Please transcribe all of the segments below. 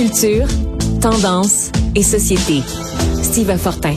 Culture, tendance et société. Steve Fortin.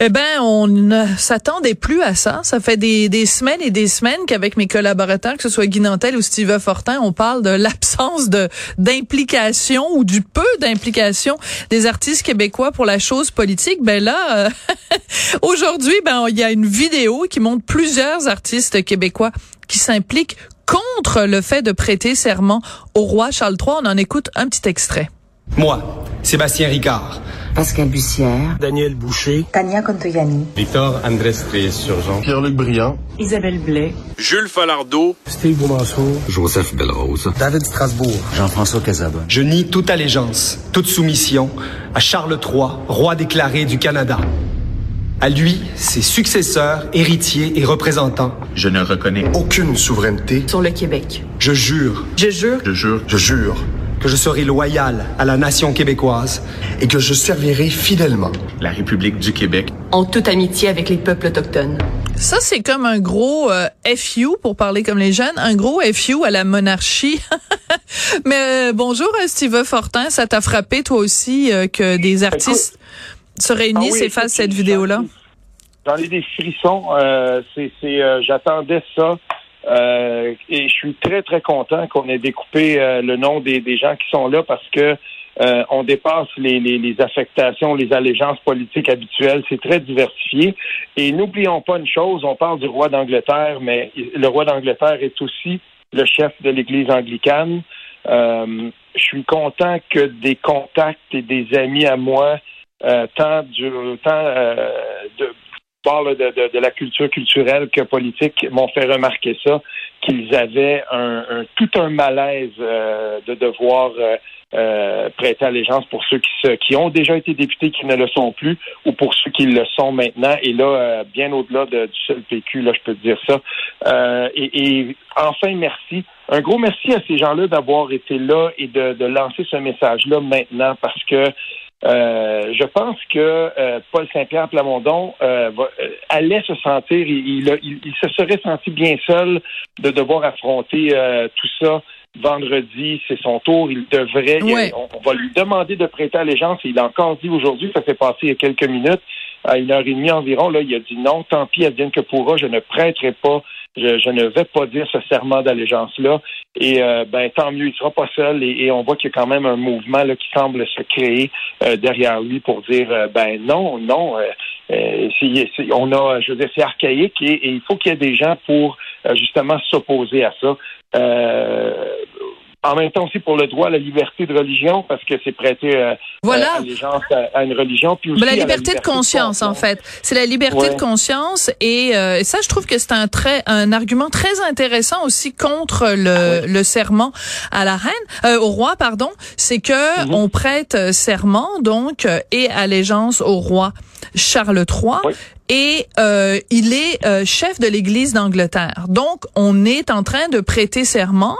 Eh ben, on ne s'attendait plus à ça. Ça fait des, semaines et des semaines qu'avec mes collaborateurs, que ce soit Guy Nantel ou Steve Fortin, on parle de l'absence de d'implication ou du peu d'implication des artistes québécois pour la chose politique. Ben là, euh, aujourd'hui, ben il y a une vidéo qui montre plusieurs artistes québécois qui s'impliquent contre le fait de prêter serment au roi Charles III. On en écoute un petit extrait. Moi, Sébastien Ricard. Pascal Bussière. Daniel Boucher. Tania Contoyani. Victor Andrés Surgeon. Pierre-Luc Briand. Isabelle Blais. Jules Falardeau. Steve Boulasso. Joseph Belrose. David Strasbourg. Jean-François Casabon. Je nie toute allégeance, toute soumission à Charles III, roi déclaré du Canada. À lui, ses successeurs, héritiers et représentants. Je ne reconnais aucune souveraineté sur le Québec. Je jure. Je jure. Je jure. Je jure que je serai loyal à la nation québécoise et que je servirai fidèlement la République du Québec en toute amitié avec les peuples autochtones. Ça, c'est comme un gros euh, FU, pour parler comme les jeunes, un gros FU à la monarchie. Mais euh, bonjour, Steve Fortin, ça t'a frappé toi aussi euh, que des artistes se réunissent ah oui, et fassent cette vidéo-là? J'en ai des frissons. c'est, j'attendais ça. Euh, et je suis très, très content qu'on ait découpé euh, le nom des, des, gens qui sont là parce que euh, on dépasse les, les, les, affectations, les allégeances politiques habituelles. C'est très diversifié. Et n'oublions pas une chose, on parle du roi d'Angleterre, mais le roi d'Angleterre est aussi le chef de l'Église anglicane. je suis content que des contacts et des amis à moi, tant, du, tant de, parle de, de, de, la culture culturelle que politique m'ont fait remarquer ça, qu'ils avaient un, un, tout un malaise euh, de devoir euh, euh, prêter allégeance pour ceux qui, se, qui ont déjà été députés qui ne le sont plus ou pour ceux qui le sont maintenant. Et là, euh, bien au-delà de, du seul PQ, là, je peux te dire ça. Euh, et, et, enfin, merci. Un gros merci à ces gens-là d'avoir été là et de, de lancer ce message-là maintenant parce que euh, je pense que euh, Paul Saint-Pierre Plamondon euh, va, euh, allait se sentir, il, il, il, se serait senti bien seul de devoir affronter euh, tout ça vendredi, c'est son tour, il devrait, ouais. on, on, va lui demander de prêter allégeance, il a encore dit aujourd'hui, ça s'est passé il y a quelques minutes, à une heure et demie environ, là, il a dit non, tant pis, advienne que pourra, je ne prêterai pas, je, ne vais pas dire ce serment d'allégeance-là. Et euh, ben tant mieux, il sera pas seul et, on voit qu'il y a quand même un mouvement là, qui semble se créer euh, derrière lui pour dire euh, ben non, non, on a, je veux dire, c'est archaïque et, et il faut qu'il y ait des gens pour justement s'opposer à ça en même temps aussi pour le droit à la liberté de religion, parce que c'est prêter euh, voilà. allégeance à, à, une religion. Puis aussi la liberté, la liberté de conscience, de en fait. C'est la liberté ouais. de conscience et, euh, et, ça, je trouve que c'est un très un argument très intéressant aussi contre le, ouais. le serment à la reine, euh, au roi, pardon. C'est que -hmm. on prête serment donc et allégeance au roi Charles III. Oui. Et euh, il est euh, chef de l'Église d'Angleterre. Donc, on est en train de prêter serment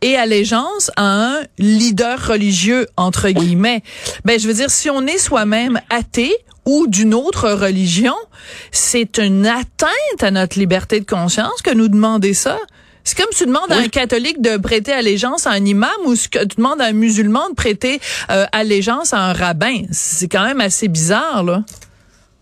et allégeance à un leader religieux, entre guillemets. Ben, je veux dire, si on est soi-même athée ou d'une autre religion, c'est une atteinte à notre liberté de conscience que nous demander ça. C'est comme si tu demandes oui. à un catholique de prêter allégeance à un imam ou que tu demandes à un musulman de prêter euh, allégeance à un rabbin. C'est quand même assez bizarre, là.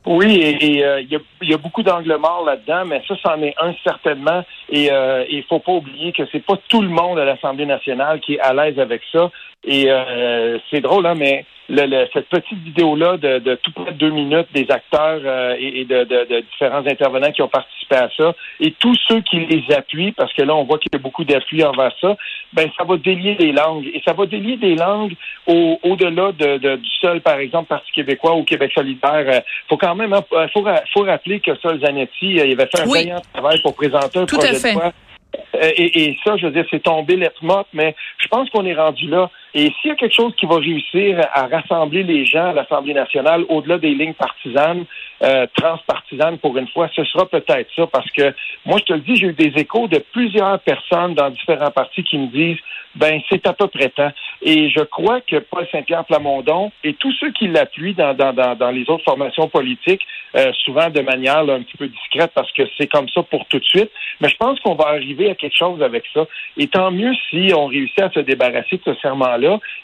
Oui, et il euh, y, a, y, a, beaucoup d'angles morts là-dedans, mais ça, c'en est un certainement. Et euh, il faut pas oublier que c'est pas tout le monde à l'Assemblée nationale qui est à l'aise avec ça. Et euh, c'est drôle, hein, mais le, le, cette petite vidéo-là de, de, tout près de deux minutes des acteurs euh, et, et de, de, de, différents intervenants qui ont participé à ça, et tous ceux qui les appuient, parce que là, on voit qu'il y a beaucoup d'appui envers ça, ben ça va délier des langues. Et ça va délier des langues au, au-delà de, de, du seul, par exemple, Parti québécois ou Québec solidaire. Il faut quand même hein, faut, faut rappeler que Sol Zanetti, il avait fait un oui. brillant travail pour présenter un Tout projet de loi et, et, ça, je veux dire, c'est tombé lettre morte, mais je pense qu'on est rendu là. Et s'il y a quelque chose qui va réussir à rassembler les gens à l'Assemblée nationale au-delà des lignes partisanes, euh, transpartisanes pour une fois, ce sera peut-être ça, parce que moi, je te le dis, j'ai eu des échos de plusieurs personnes dans différents partis qui me disent, ben, c'est à peu près temps. Et je crois que Paul Saint-Pierre Plamondon et tous ceux qui l'appuient dans, dans, dans, dans, les autres formations politiques, euh, souvent de manière un petit peu discrète parce que c'est comme ça pour tout de suite, mais je pense qu'on va arriver à quelque chose avec ça. Et tant mieux si on réussit à se débarrasser de ce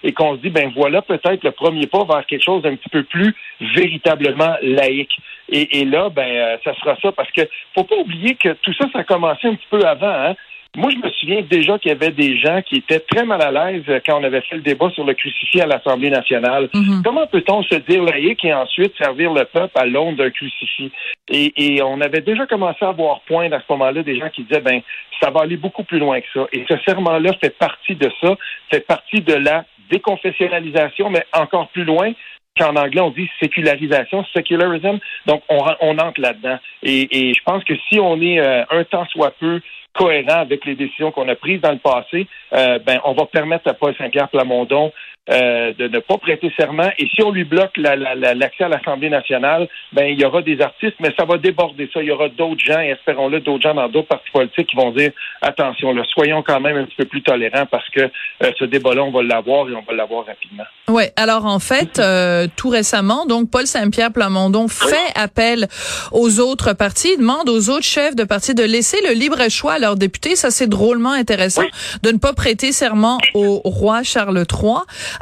et qu'on se dit, ben voilà peut-être le premier pas vers quelque chose d'un petit peu plus véritablement laïque. Et, et là, ben, euh, ça sera ça parce que faut pas oublier que tout ça, ça a commencé un petit peu avant. Hein? Moi, je me souviens déjà qu'il y avait des gens qui étaient très mal à l'aise quand on avait fait le débat sur le crucifix à l'Assemblée nationale. Mhm. Comment peut-on se dire laïque et ensuite servir le peuple à l'ombre d'un crucifix? Et, et, on avait déjà commencé à voir point à ce moment-là des gens qui disaient, ben, ça va aller beaucoup plus loin que ça. Et ce serment-là fait partie de ça, fait partie de la déconfessionnalisation, mais encore plus loin, qu'en anglais on dit sécularisation, secularism. Donc on, on entre là-dedans. Et, et, je pense que si on est euh, un temps soit peu cohérent avec les décisions qu'on a prises dans le passé, euh, ben, on va permettre à Paul Saint-Pierre Plamondon euh, de ne pas prêter serment. Et si on lui bloque l'accès la, la, à l'Assemblée nationale, ben il y aura des artistes, mais ça va déborder ça. Il y aura d'autres gens, et espérons-le, d'autres gens dans d'autres partis politiques qui vont dire attention, là, soyons quand même un petit peu plus tolérants parce que euh, ce débat-là, on va l'avoir et on va l'avoir rapidement. Ouais. Alors en fait, euh, tout récemment, donc Paul Saint-Pierre Plamondon fait appel aux autres partis, demande aux autres chefs de partis de laisser le libre choix à leurs députés. Ça c'est drôlement intéressant de ne pas prêter serment au roi Charles III.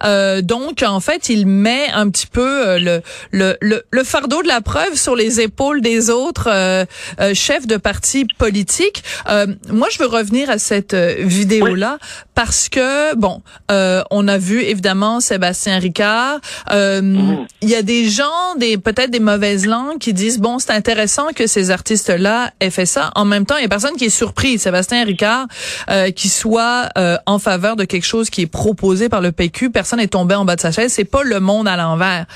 Euh, donc, en fait, il met un petit peu euh, le, le, le, le, fardeau de la preuve sur les épaules des autres euh, euh chefs de partis politiques. moi, je veux revenir à cette vidéo-là parce que, bon, on a vu évidemment Sébastien Ricard. Mhm. Il y a des gens, des peut-être des mauvaises langues qui disent, bon, c'est intéressant que ces artistes-là aient fait ça. En même temps, il y a personne qui est surpris, Sébastien Ricard, qui soit en faveur de quelque chose qui est proposé par le PQ personne est tombé en bas de sa chaise. C'est pas le monde à l'envers.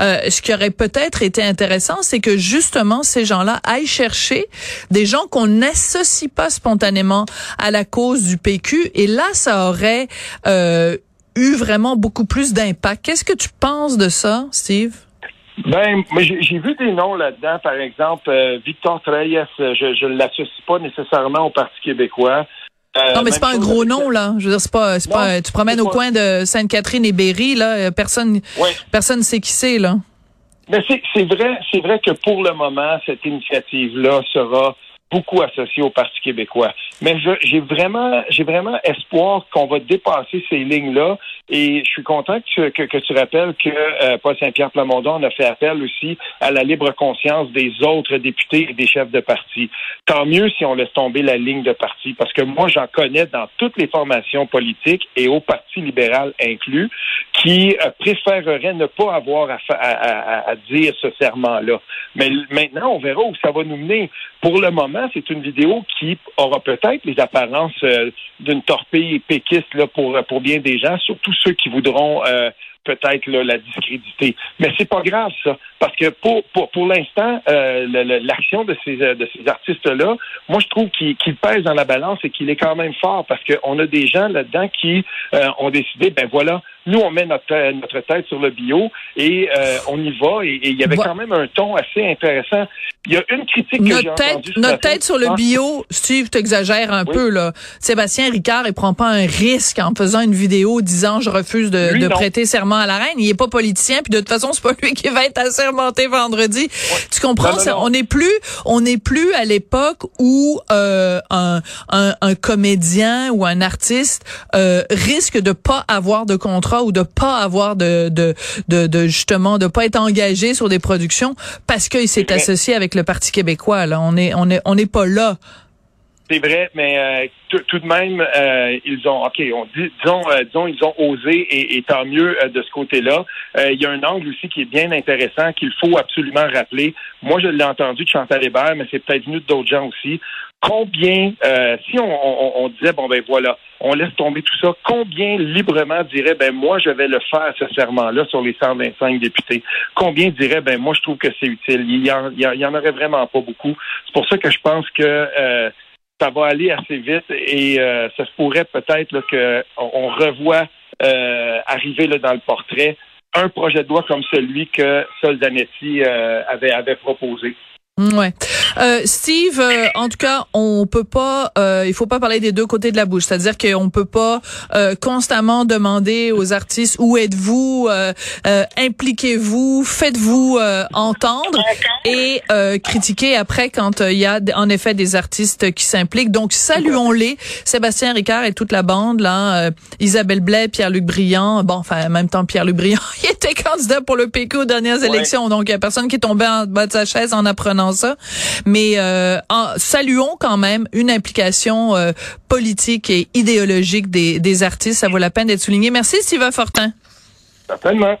Euh, ce qui aurait peut-être été intéressant, c'est que justement ces gens-là aillent chercher des gens qu'on n'associe pas spontanément à la cause du PQ. Et là, ça aurait euh, eu vraiment beaucoup plus d'impact. Qu'est-ce que tu penses de ça, Steve? Ben, j'ai vu des noms là-dedans. Par exemple, euh, Victor Treyes, je ne l'associe pas nécessairement au Parti québécois. Euh, non, mais c'est pas un gros nom, là. Je veux dire, c'est pas, c'est pas, tu promènes au coin de Sainte-Catherine et Berry, là, euh, personne, personne sait qui c'est, là. Mais c'est vrai, c'est vrai que pour le moment, cette initiative-là sera beaucoup associée au Parti québécois. Mais j'ai vraiment, j'ai vraiment espoir qu'on va dépasser ces lignes-là et je suis content que tu, que, tu rappelles que euh, Paul Saint-Pierre Plamondon a fait appel aussi à la libre conscience des autres députés et des chefs de parti. Tant mieux si on laisse tomber la ligne de parti, parce que moi, j'en connais dans toutes les formations politiques et au Parti libéral inclus, qui euh, préféreraient ne pas avoir à, à, à, dire ce serment-là. Mais maintenant, on verra où ça va nous mener. Pour le moment, c'est une vidéo qui aura peut-être les apparences euh, d'une torpille péquiste là, pour, pour bien des gens, surtout ceux qui voudront euh, peut-être la discréditer. Mais c'est pas grave ça, parce que pour pour, pour l'instant, euh, l'action de ces de ces artistes-là, moi je trouve qu'il pèse dans la balance et qu'il est quand même fort parce qu'on a des gens là-dedans qui ont décidé, ben voilà, nous, on met notre, notre tête sur le bio et euh, on y va. Et il y avait quand même un ton assez intéressant. Il y a une critique que j'ai tête, Notre tête sur le bio, Steve, t'exagères un peu. là. Sébastien Ricard, il prend pas un risque en faisant une vidéo disant je refuse de, de prêter serment à la reine. Il est pas politicien, puis de toute façon, c'est pas lui qui va être assermenté vendredi. Tu comprends? On n'est plus, on n'est plus à l'époque où euh, un, un, un, comédien ou un artiste euh, risque de pas avoir de contrat ou de pas avoir de, de, de, de justement de pas être engagé sur des productions parce qu'il s'est associé avec le Parti québécois. Là, on est on est on n'est pas là. C'est vrai, mais euh, tout de même, euh, ils ont, ok, on dit, disons, euh, disons, ils ont osé et, et tant mieux de ce côté-là. il y a un angle aussi qui est bien intéressant qu'il faut absolument rappeler. Moi, je l'ai entendu de Chantal Hébert, mais c'est peut-être venu d'autres gens aussi. Combien, si on, on, disait, bon ben voilà, on laisse tomber tout ça, combien librement dirait, ben moi, je vais le faire, ce serment-là, sur les 125 députés? Combien dirait, ben moi, je trouve que c'est utile? Il y, en, il y en aurait vraiment pas beaucoup. C'est pour ça que je pense que ça va aller assez vite et euh, ça se pourrait peut-être qu'on revoit euh, arriver là, dans le portrait un projet de loi comme celui que Sol Zanetti euh, avait, avait proposé. Ouais. Euh, Steve, euh, en tout cas, on peut pas, euh, il faut pas parler des deux côtés de la bouche. C'est-à-dire qu'on peut pas euh, constamment demander aux artistes où êtes-vous, euh, euh, impliquez-vous, faites-vous entendre et critiquer après quand il y a en effet des artistes qui s'impliquent. Donc saluons-les, Sébastien Ricard et toute la bande là, Isabelle Blais, Pierre-Luc Briand. Bon, enfin en même temps Pierre-Luc Briand, il était candidat pour le PQ aux dernières élections, donc il y a personne qui est tombé en bas de sa chaise en apprenant ça. Mais euh, saluons quand même une implication euh, politique et idéologique des, des artistes. Ça vaut la peine d'être souligné. Merci, Steve Fortin. Certainement.